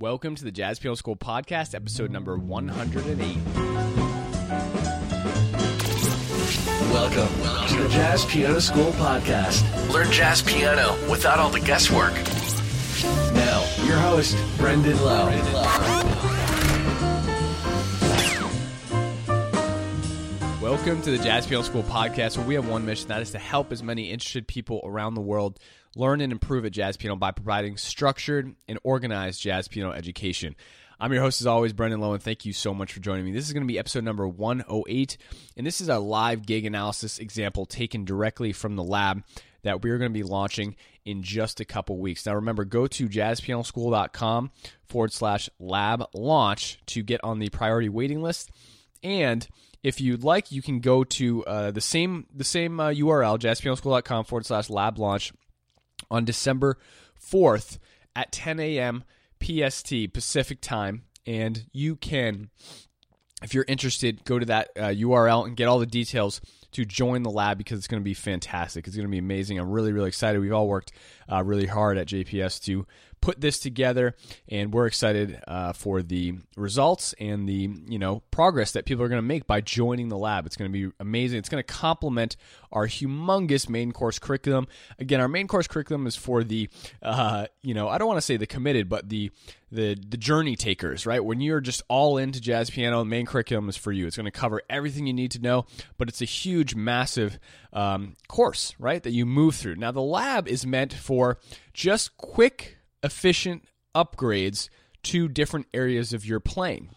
Welcome to the Jazz Piano School Podcast, episode number 108. Welcome to the Jazz Piano School Podcast. Learn jazz piano without all the guesswork. Now, your host, Brendan Lowe. Welcome to the Jazz Piano School Podcast, where we have one mission that is to help as many interested people around the world learn and improve at jazz piano by providing structured and organized jazz piano education. I'm your host, as always, Brendan Lowe, and thank you so much for joining me. This is going to be episode number 108, and this is a live gig analysis example taken directly from the lab that we're going to be launching in just a couple weeks. Now, remember, go to jazzpianoschool.com forward slash lab launch to get on the priority waiting list. And if you'd like, you can go to uh, the same the same uh, URL, jazzpianoschool.com forward slash lab launch on December 4th at 10 a.m. PST Pacific time. And you can, if you're interested, go to that uh, URL and get all the details to join the lab because it's going to be fantastic. It's going to be amazing. I'm really, really excited. We've all worked uh, really hard at JPS to put this together, and we're excited uh, for the results and the you know progress that people are going to make by joining the lab. It's going to be amazing. It's going to complement our humongous main course curriculum. Again, our main course curriculum is for the uh, you know I don't want to say the committed, but the the the journey takers, right? When you're just all into jazz piano, the main curriculum is for you. It's going to cover everything you need to know, but it's a huge, massive um, course, right? That you move through. Now, the lab is meant for just quick efficient upgrades to different areas of your playing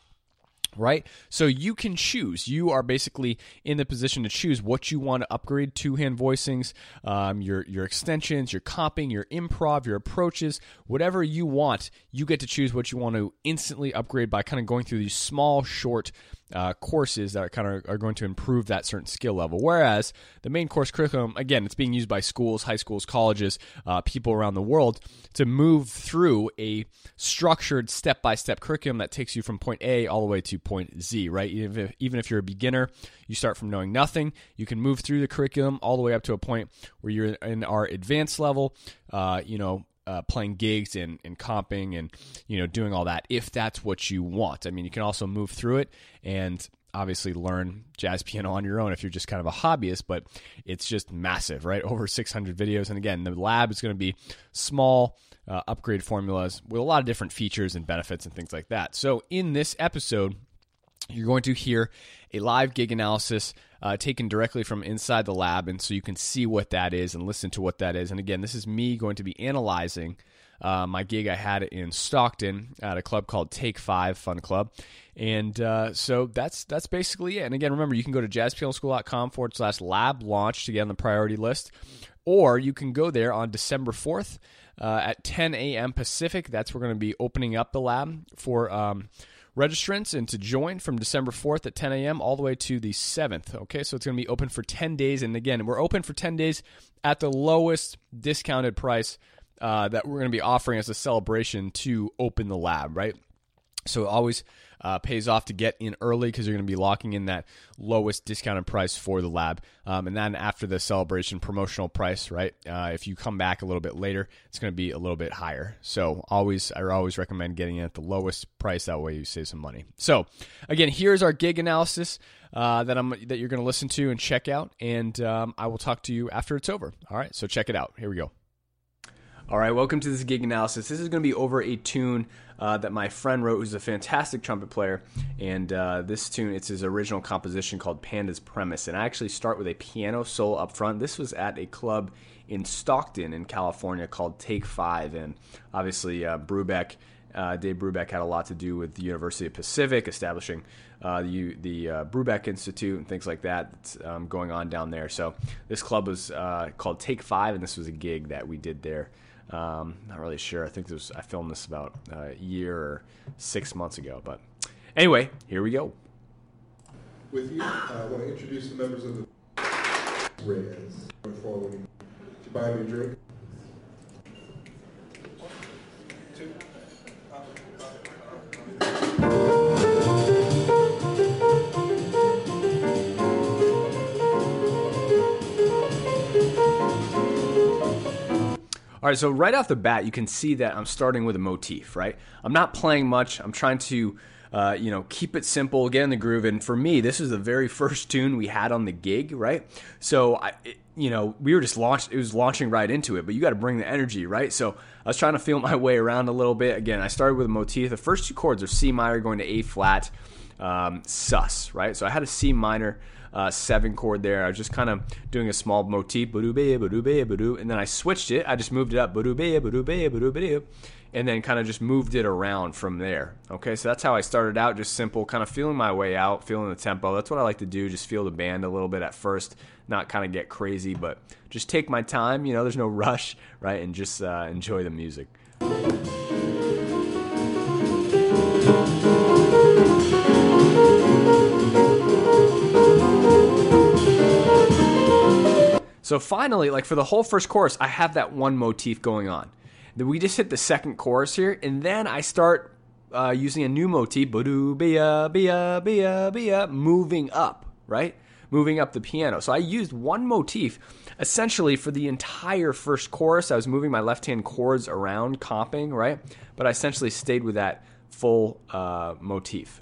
right? So you can choose. You are basically in the position to choose what you want to upgrade two hand voicings, um, your your extensions, your comping, your improv, your approaches, whatever you want. You get to choose what you want to instantly upgrade by kind of going through these small, short uh, courses that are kind of are going to improve that certain skill level. Whereas the main course curriculum, again, it's being used by schools, high schools, colleges, uh, people around the world to move through a structured step by step curriculum that takes you from point A all the way to point Z, right? Even if, even if you're a beginner, you start from knowing nothing, you can move through the curriculum all the way up to a point where you're in our advanced level, uh, you know, uh, playing gigs and, and comping and you know doing all that if that's what you want. I mean, you can also move through it and obviously learn jazz piano on your own if you're just kind of a hobbyist, but it's just massive, right? Over 600 videos. And again, the lab is going to be small uh, upgrade formulas with a lot of different features and benefits and things like that. So in this episode, you're going to hear a live gig analysis uh, taken directly from inside the lab, and so you can see what that is and listen to what that is. And again, this is me going to be analyzing uh, my gig I had in Stockton at a club called Take Five Fun Club, and uh, so that's that's basically it. And again, remember you can go to jazzpianoschool.com forward slash lab launch to get on the priority list, or you can go there on December fourth uh, at 10 a.m. Pacific. That's we're going to be opening up the lab for. Um, registrants and to join from December 4th at 10 a.m. all the way to the 7th. Okay, so it's going to be open for 10 days. And again, we're open for 10 days at the lowest discounted price uh, that we're going to be offering as a celebration to open the lab, right? So always uh, pays off to get in early because you're going to be locking in that lowest discounted price for the lab. Um, and then after the celebration promotional price, right? Uh, if you come back a little bit later, it's going to be a little bit higher. So always, I always recommend getting it at the lowest price. That way you save some money. So again, here's our gig analysis uh, that I'm that you're going to listen to and check out, and um, I will talk to you after it's over. All right, so check it out. Here we go. All right, welcome to this gig analysis. This is going to be over a tune uh, that my friend wrote, who's a fantastic trumpet player. And uh, this tune, it's his original composition called Panda's Premise. And I actually start with a piano solo up front. This was at a club in Stockton, in California, called Take Five. And obviously, uh, Brubeck, uh, Dave Brubeck, had a lot to do with the University of Pacific, establishing uh, the the uh, Brubeck Institute and things like that that's um, going on down there. So this club was uh, called Take Five, and this was a gig that we did there. Um, not really sure. I think was, I filmed this about a year or six months ago. But anyway, here we go. With you, I want to introduce the members of the Reds. Forward to buy me a drink. All right, so right off the bat, you can see that I'm starting with a motif, right? I'm not playing much. I'm trying to, uh, you know, keep it simple, get in the groove. And for me, this is the very first tune we had on the gig, right? So, I, it, you know, we were just launched, it was launching right into it, but you got to bring the energy, right? So I was trying to feel my way around a little bit. Again, I started with a motif. The first two chords are C minor going to A flat, um, sus, right? So I had a C minor uh, seven chord there. I was just kind of doing a small motif, and then I switched it. I just moved it up, and then kind of just moved it around from there. Okay, so that's how I started out, just simple, kind of feeling my way out, feeling the tempo. That's what I like to do, just feel the band a little bit at first, not kind of get crazy, but just take my time. You know, there's no rush, right? And just uh, enjoy the music. So finally, like for the whole first chorus, I have that one motif going on. Then we just hit the second chorus here, and then I start uh, using a new motif, bia bia bia bia, moving up, right? Moving up the piano. So I used one motif essentially for the entire first chorus. I was moving my left hand chords around, comping, right? But I essentially stayed with that full uh, motif.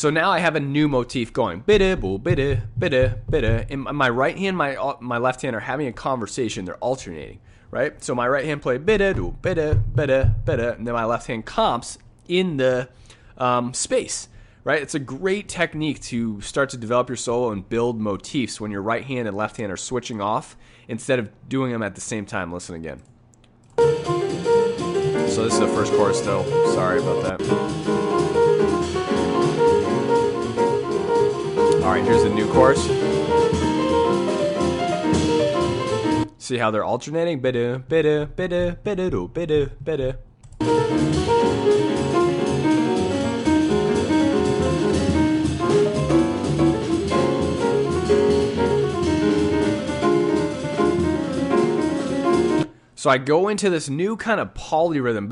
So now I have a new motif going. Bidda, boo, bidda, bidda, bidda. And my right hand, my uh, my left hand are having a conversation. They're alternating, right? So my right hand play bidda, do, bidda, bidda, bidda, and then my left hand comps in the um, space, right? It's a great technique to start to develop your solo and build motifs when your right hand and left hand are switching off instead of doing them at the same time. Listen again. So this is the first chorus still. Sorry about that. All right, here's the new chorus. See how they're alternating? So I go into this new kind of polyrhythm,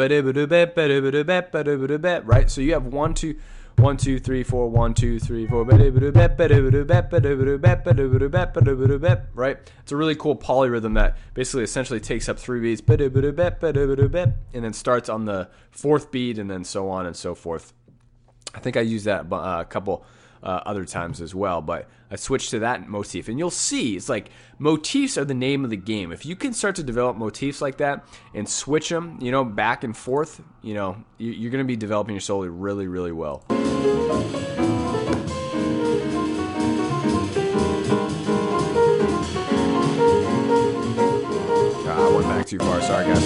right? So you have one, two, one, two, three, four, one, two, three, four. Right? It's a really cool polyrhythm that basically essentially takes up three beats and then starts on the fourth beat and then so on and so forth. I think I used that a couple uh, other times as well. But I switched to that motif, and you'll see it's like motifs are the name of the game. If you can start to develop motifs like that and switch them, you know, back and forth, you know, you're going to be developing your solo really, really well. Ah, I went back too far. Sorry, guys.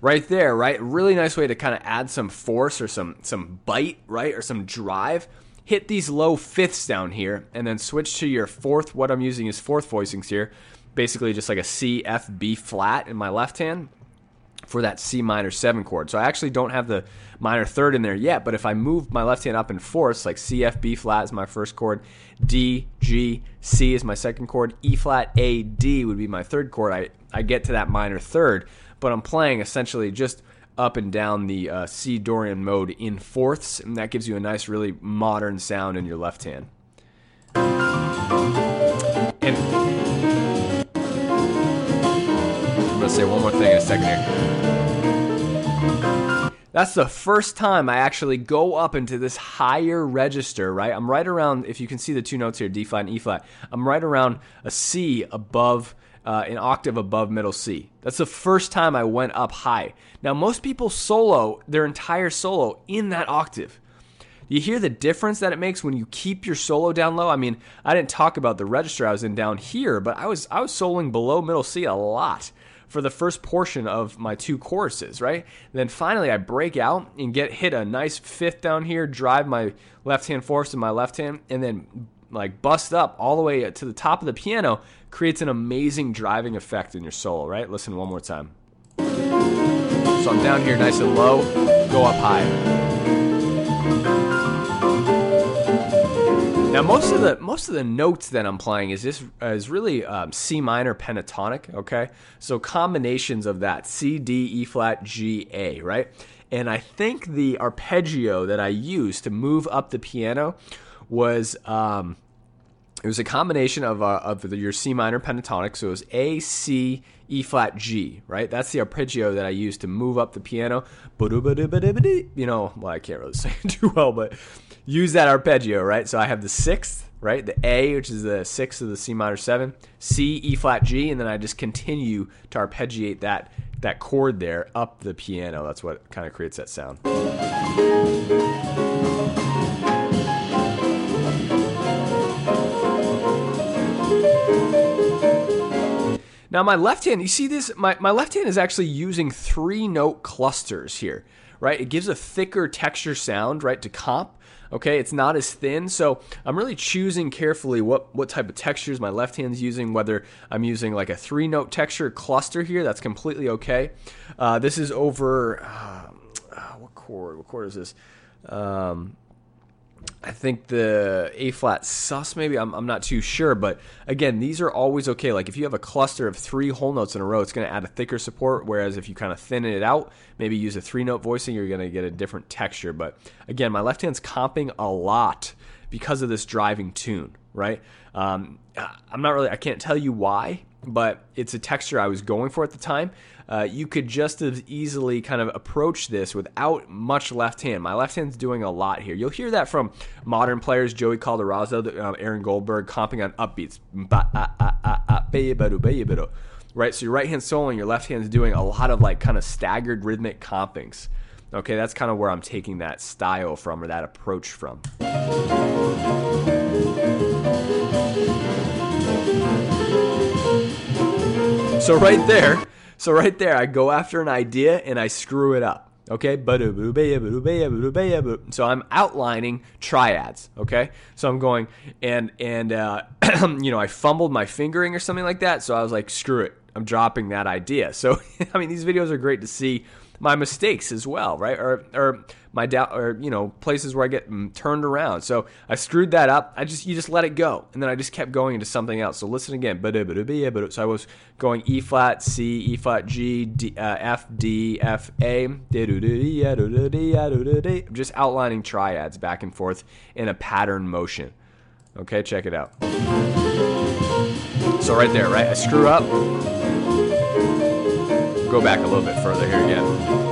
Right there, right? Really nice way to kind of add some force or some some bite, right? Or some drive. Hit these low fifths down here and then switch to your fourth. What I'm using is fourth voicings here. Basically just like a C, F, B flat in my left hand for that C minor 7 chord. So I actually don't have the minor third in there yet, but if I move my left hand up in fourths, like C, F, B flat is my first chord, D, G, C is my second chord, E flat, A, D would be my third chord, I, I get to that minor third but I'm playing essentially just up and down the uh, C Dorian mode in fourths, and that gives you a nice, really modern sound in your left hand. And I'm gonna say one more thing in a second here. That's the first time I actually go up into this higher register, right? I'm right around, if you can see the two notes here, D flat and E flat, I'm right around a C above uh, an octave above middle C. That's the first time I went up high. Now, most people solo their entire solo in that octave. Do you hear the difference that it makes when you keep your solo down low. I mean, I didn't talk about the register I was in down here, but I was I was soloing below middle C a lot for the first portion of my two choruses, right? And then finally I break out and get hit a nice fifth down here, drive my left hand force in my left hand, and then like bust up all the way to the top of the piano creates an amazing driving effect in your solo, right? Listen one more time. So I'm down here nice and low, go up high. Now, most of the most of the notes that I'm playing is this is really um, C minor pentatonic. Okay, so combinations of that C D E flat G A, right? And I think the arpeggio that I used to move up the piano was um, it was a combination of uh, of the, your C minor pentatonic. So it was A C E flat G, right? That's the arpeggio that I used to move up the piano. You know, well, I can't really say it too well, but use that arpeggio, right? So I have the sixth, right? The A, which is the sixth of the C minor seven, C, E flat G, and then I just continue to arpeggiate that that chord there up the piano. That's what kind of creates that sound. Now my left hand, you see this? My, my left hand is actually using three note clusters here, right? It gives a thicker texture sound, right, to comp. Okay, it's not as thin, so I'm really choosing carefully what what type of textures my left hand's using. Whether I'm using like a three note texture cluster here, that's completely okay. Uh, this is over uh, what chord? What chord is this? Um, I think the A flat sus maybe I'm, I'm not too sure, but again, these are always okay. Like if you have a cluster of three whole notes in a row, it's going to add a thicker support. Whereas if you kind of thin it out, maybe use a three note voicing, you're going to get a different texture. But again, my left hand's comping a lot because of this driving tune, right? Um, I'm not really, I can't tell you why, but it's a texture I was going for at the time uh, you could just as easily kind of approach this without much left hand. My left hand's doing a lot here. You'll hear that from modern players, Joey Calderazzo, um, Aaron Goldberg, comping on upbeats. Right, so your right hand soloing, your left hand's doing a lot of like kind of staggered rhythmic compings. Okay, that's kind of where I'm taking that style from or that approach from. So right there, so right there, I go after an idea and I screw it up. Okay, so I'm outlining triads. Okay, so I'm going and and uh, you know I fumbled my fingering or something like that. So I was like, screw it, I'm dropping that idea. So I mean, these videos are great to see my mistakes as well, right? Or or my doubt, or you know, places where I get mm, turned around. So I screwed that up. I just you just let it go, and then I just kept going into something else. So listen again. So I was going E flat, C, E flat, G, D, uh, F, D, F, A. I'm just outlining triads back and forth in a pattern motion. Okay, check it out. So right there, right? I screw up go back a little bit further here again.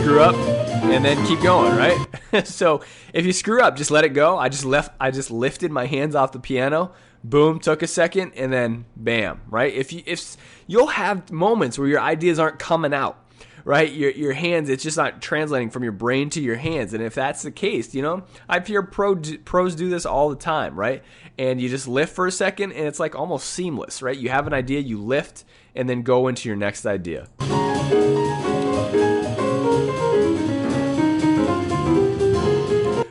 Screw up and then keep going, right? so if you screw up, just let it go. I just left I just lifted my hands off the piano. Boom, took a second and then bam, right? If you if you'll have moments where your ideas aren't coming out right? Your, your hands, it's just not translating from your brain to your hands. And if that's the case, you know, I hear pro, pros do this all the time, right? And you just lift for a second and it's like almost seamless, right? You have an idea, you lift, and then go into your next idea.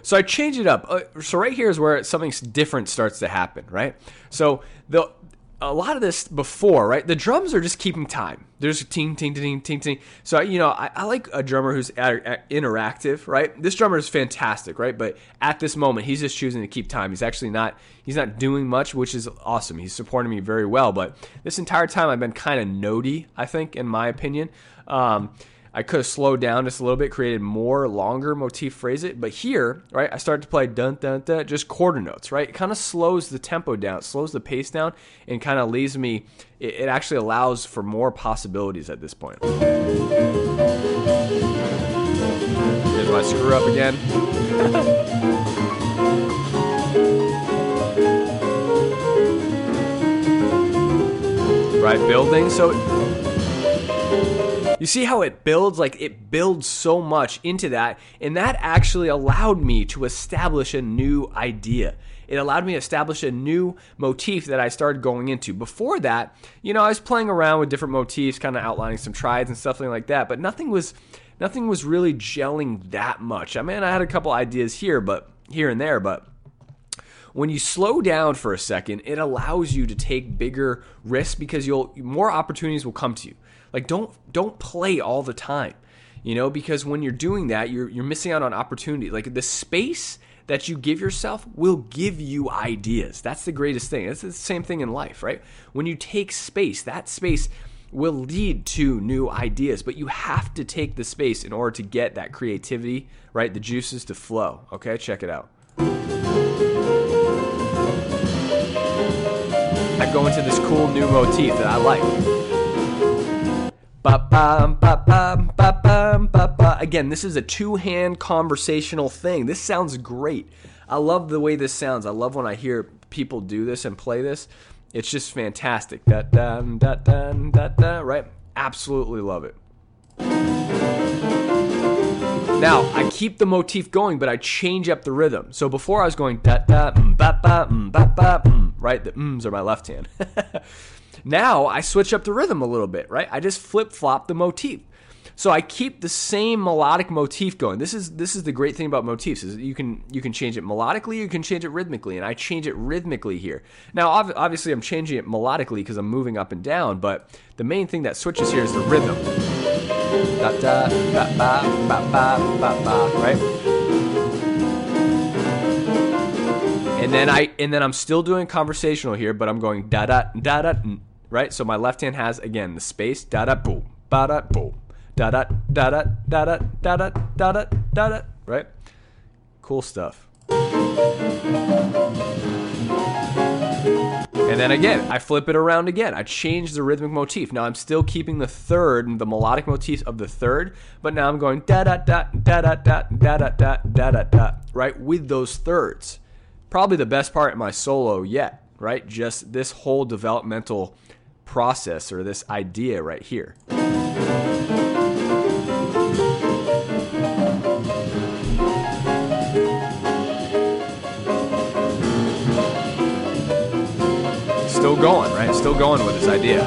So I change it up. Uh, so right here is where something different starts to happen, right? So the a lot of this before, right? The drums are just keeping time. There's a ting, ting, ting, ting, ting. So, you know, I, I like a drummer who's interactive, right? This drummer is fantastic, right? But at this moment, he's just choosing to keep time. He's actually not, he's not doing much, which is awesome. He's supporting me very well. But this entire time, I've been kind of notey, I think, in my opinion. Um, I could have slowed down just a little bit, created more longer motif phrase it. But here, right, I start to play dun dun dun, just quarter notes, right? It kind of slows the tempo down, slows the pace down, and kind of leaves me. It, it, actually allows for more possibilities at this point. Here's my screw up again. right, building. So you see how it builds? Like it builds so much into that. And that actually allowed me to establish a new idea. It allowed me to establish a new motif that I started going into. Before that, you know, I was playing around with different motifs, kind of outlining some triads and stuff like that, but nothing was nothing was really gelling that much. I mean, I had a couple ideas here, but here and there, but when you slow down for a second, it allows you to take bigger risks because you'll more opportunities will come to you. Like don't don't play all the time. You know, because when you're doing that, you're you're missing out on opportunity. Like the space that you give yourself will give you ideas. That's the greatest thing. It's the same thing in life, right? When you take space, that space will lead to new ideas, but you have to take the space in order to get that creativity, right? The juices to flow. Okay, check it out. I go into this cool new motif that I like. Again, this is a two hand conversational thing. This sounds great. I love the way this sounds. I love when I hear people do this and play this. It's just fantastic. Da, da, da, da, da, da, right? Absolutely love it. Now, I keep the motif going, but I change up the rhythm. So before I was going da da mm, ba ba mm, ba ba mm, right? The ums are my left hand. now I switch up the rhythm a little bit, right? I just flip flop the motif. So I keep the same melodic motif going. This is this is the great thing about motifs is you can you can change it melodically, you can change it rhythmically, and I change it rhythmically here. Now obviously I'm changing it melodically because I'm moving up and down, but the main thing that switches here is the rhythm. Da da ba ba ba, right? And then I and then I'm still doing conversational here, but I'm going da da da da right? So my left hand has again the space da da boom ba da boom da da da da da da da da da da da da right? Cool stuff. And then again, I flip it around again. I change the rhythmic motif. Now I'm still keeping the third, and the melodic motif of the third, but now I'm going da da da da da da da da da da da da right with those thirds. Probably the best part of my solo yet, right? Just this whole developmental process or this idea right here. Still going, right? Still going with this idea.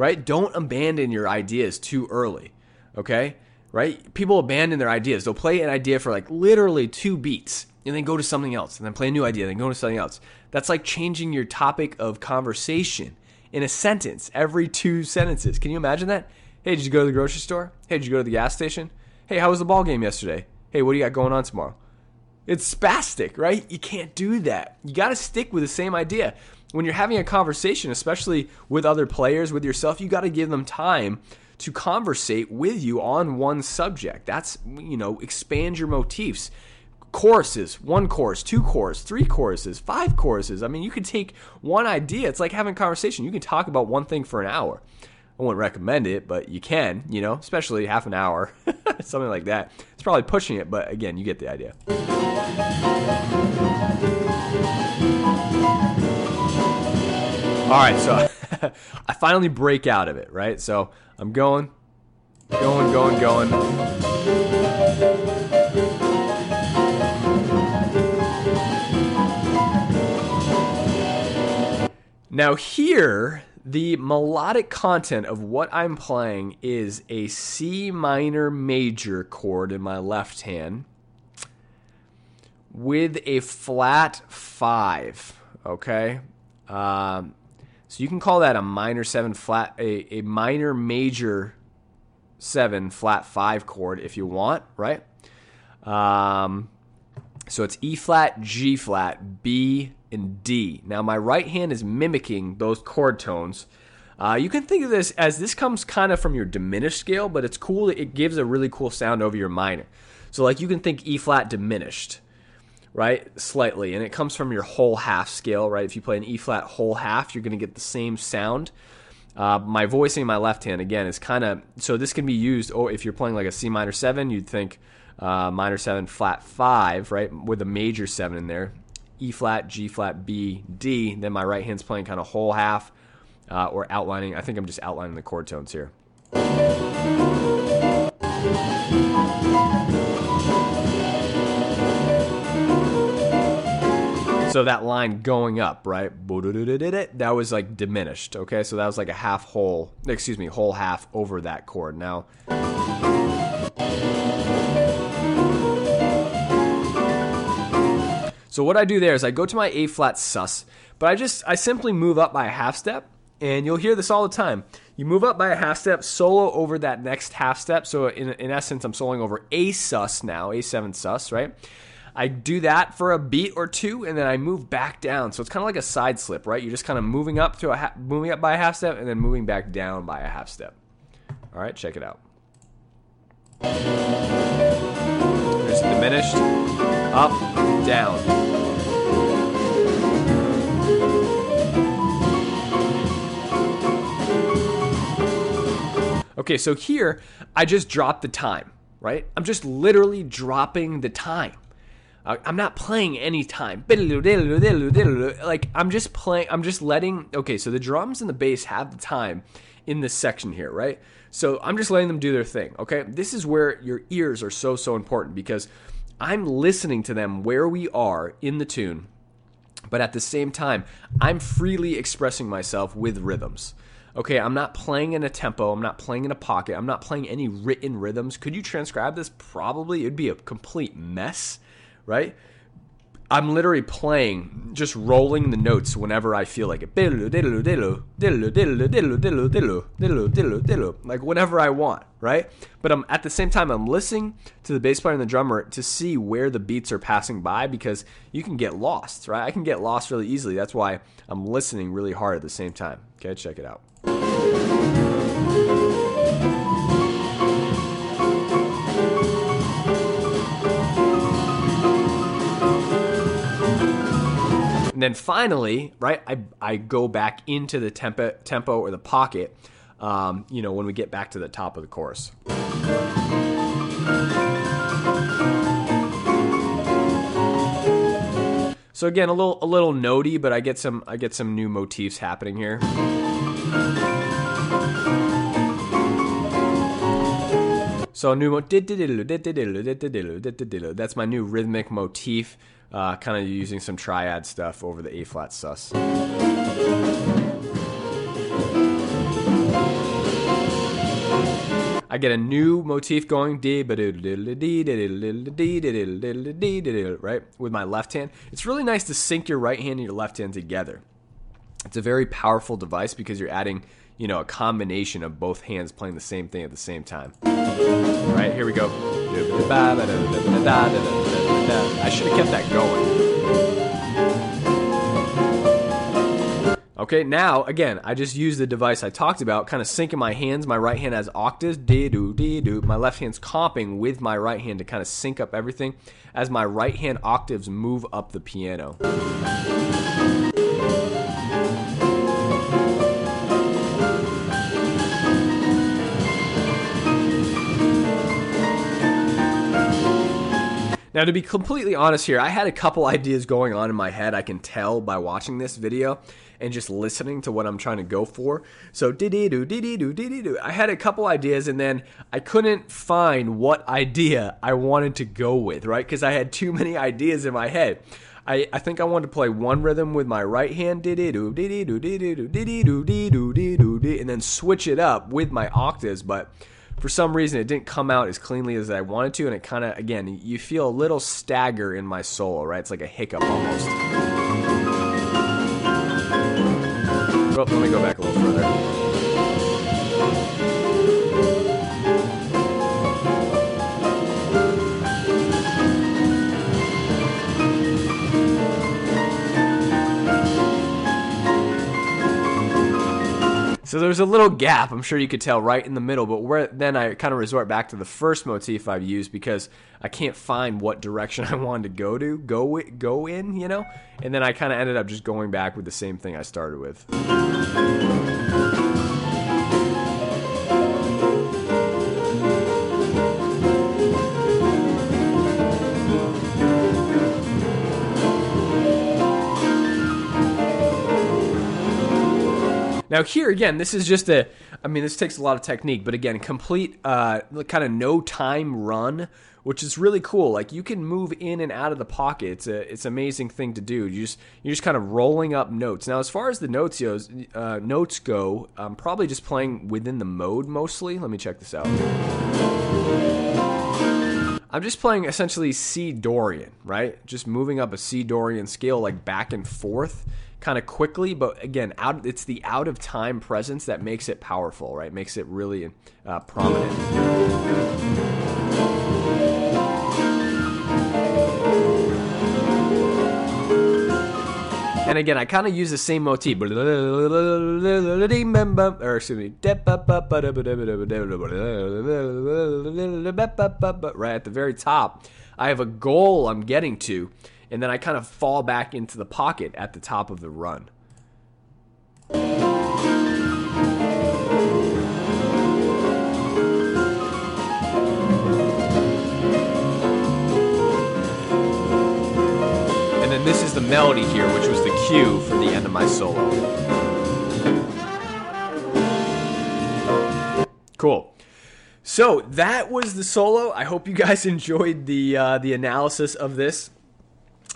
Right? Don't abandon your ideas too early. Okay? Right? People abandon their ideas. They'll play an idea for like literally two beats and then go to something else and then play a new idea, then go to something else. That's like changing your topic of conversation in a sentence every two sentences. Can you imagine that? Hey, did you go to the grocery store? Hey, did you go to the gas station? Hey, how was the ball game yesterday? Hey, what do you got going on tomorrow? It's spastic, right? You can't do that. You got to stick with the same idea. When you're having a conversation, especially with other players, with yourself, you got to give them time to conversate with you on one subject. That's, you know, expand your motifs choruses, one chorus, two choruses, three choruses, five choruses. I mean, you could take one idea. It's like having a conversation. You can talk about one thing for an hour. I wouldn't recommend it, but you can, you know, especially half an hour, something like that. It's probably pushing it, but again, you get the idea. All right, so I finally break out of it, right? So I'm going, going, going, going. Now, here, the melodic content of what I'm playing is a C minor major chord in my left hand with a flat five. Okay? Um, so you can call that a minor seven flat, a, a minor major seven flat five chord if you want, right? Um, so it's E flat, G flat, B, and D. Now, my right hand is mimicking those chord tones. Uh, you can think of this as this comes kind of from your diminished scale, but it's cool. It gives a really cool sound over your minor. So, like, you can think E flat diminished, right? Slightly. And it comes from your whole half scale, right? If you play an E flat whole half, you're going to get the same sound. Uh, my voicing my left hand, again, is kind of so this can be used, or if you're playing like a C minor 7, you'd think uh, minor 7 flat 5, right? With a major 7 in there. E flat, G flat, B, D. Then my right hand's playing kind of whole half uh, or outlining. I think I'm just outlining the chord tones here. So that line going up, right? That was like diminished. Okay, so that was like a half whole, excuse me, whole half over that chord. Now. So what I do there is I go to my A flat sus, but I just I simply move up by a half step And you'll hear this all the time. You move up by a half step, solo over that next half step. So in, in essence, I'm soloing over A sus now, A7 sus, right? I do that for a beat or two, and then I move back down. So it's kind of like a side slip, right? You're just kind of moving up to a ha- moving up by a half step, and then moving back down by a half step. All right, check it out. There's diminished, up, down. Okay, so here I just dropped the time, right? I'm just literally dropping the time. Uh, I'm not playing any time. Like I'm just playing. I'm just letting. Okay, so the drums and the bass have the time in this section here, right? So I'm just letting them do their thing. Okay, this is where your ears are so so important because I'm listening to them where we are in the tune, but at the same time I'm freely expressing myself with rhythms. Okay, I'm not playing in a tempo. I'm not playing in a pocket. I'm not playing any written rhythms. Could you transcribe this? Probably. It'd be a complete mess, right? I'm literally playing, just rolling the notes whenever I feel like it. Like whenever I want, right? But I'm at the same time I'm listening to the bass player and the drummer to see where the beats are passing by because you can get lost, right? I can get lost really easily. That's why I'm listening really hard at the same time. Okay, check it out. And then finally, right, I, I go back into the tempo, tempo or the pocket, um, you know, when we get back to the top of the chorus. So again, a little a little notey, but I get some I get some new motifs happening here. So new mo- that's my new rhythmic motif, uh, kind of using some triad stuff over the A flat sus. I get a new motif going, right, with my left hand. It's really nice to sync your right hand and your left hand together. It's a very powerful device because you're adding, you know, a combination of both hands playing the same thing at the same time. All right, here we go. I should have kept that going. Okay, now again, I just use the device I talked about, kind of syncing my hands. My right hand has octaves, dee doo dee doo. My left hand's comping with my right hand to kind of sync up everything as my right hand octaves move up the piano. Now, to be completely honest here, I had a couple ideas going on in my head. I can tell by watching this video and just listening to what I'm trying to go for. So, dee dee doo, dee dee doo. I had a couple ideas and then I couldn't find what idea I wanted to go with, right? Because I had too many ideas in my head. I, I think I wanted to play one rhythm with my right hand, dee doo, dee dee doo, dee dee doo, dee doo, dee doo, and then switch it up with my octaves, but for some reason it didn't come out as cleanly as I wanted to, and it kind of again you feel a little stagger in my solo, right? It's like a hiccup almost. Oh, let me go back a little further. So there's a little gap, I'm sure you could tell, right in the middle. But where then I kind of resort back to the first motif I've used because I can't find what direction I wanted to go to, go go in, you know. And then I kind of ended up just going back with the same thing I started with. Now here again, this is just a. I mean, this takes a lot of technique, but again, complete uh, kind of no time run, which is really cool. Like you can move in and out of the pocket. It's a it's an amazing thing to do. You just you're just kind of rolling up notes. Now, as far as the notes goes, uh, notes go, I'm probably just playing within the mode mostly. Let me check this out. I'm just playing essentially C Dorian, right? Just moving up a C Dorian scale like back and forth kind of quickly, but again, out it's the out of time presence that makes it powerful, right? Makes it really uh, prominent. And again, I kind of use the same motif. Or excuse me. Right at the very top, I have a goal I'm getting to, and then I kind of fall back into the pocket at the top of the run. And then this is the melody here, which was the cue for the end of my solo. Cool. So that was the solo. I hope you guys enjoyed the uh, the analysis of this.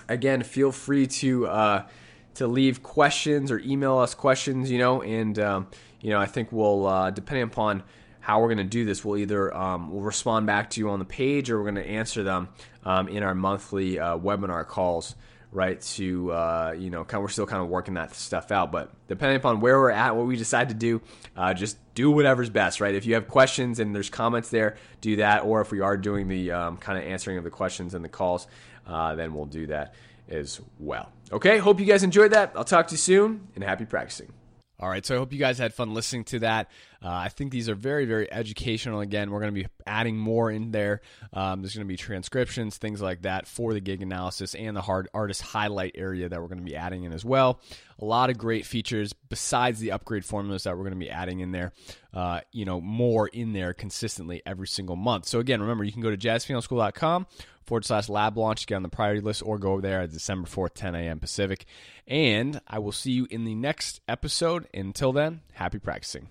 Again, feel free to uh, to leave questions or email us questions. You know, and um, you know, I think we'll uh, depending upon how we're going to do this, we'll either um, we'll respond back to you on the page or we're going to answer them um, in our monthly uh, webinar calls right? To uh, you know, kind of, we're still kind of working that stuff out. But depending upon where we're at, what we decide to do, uh, just do whatever's best, right? If you have questions and there's comments there, do that. Or if we are doing the um, kind of answering of the questions and the calls, uh, then we'll do that as well. Okay, hope you guys enjoyed that. I'll talk to you soon, and happy practicing. All right, so I hope you guys had fun listening to that. Uh, I think these are very, very educational. Again, we're going to be adding more in there. Um, there's going to be transcriptions, things like that for the gig analysis and the hard artist highlight area that we're going to be adding in as well. A lot of great features besides the upgrade formulas that we're going to be adding in there. Uh, you know, more in there consistently every single month. So again, remember you can go to jazzpianoschool.com forward slash lab launch, to get on the priority list, or go over there at December 4th, 10 a.m. Pacific. And I will see you in the next episode. Until then, happy practicing.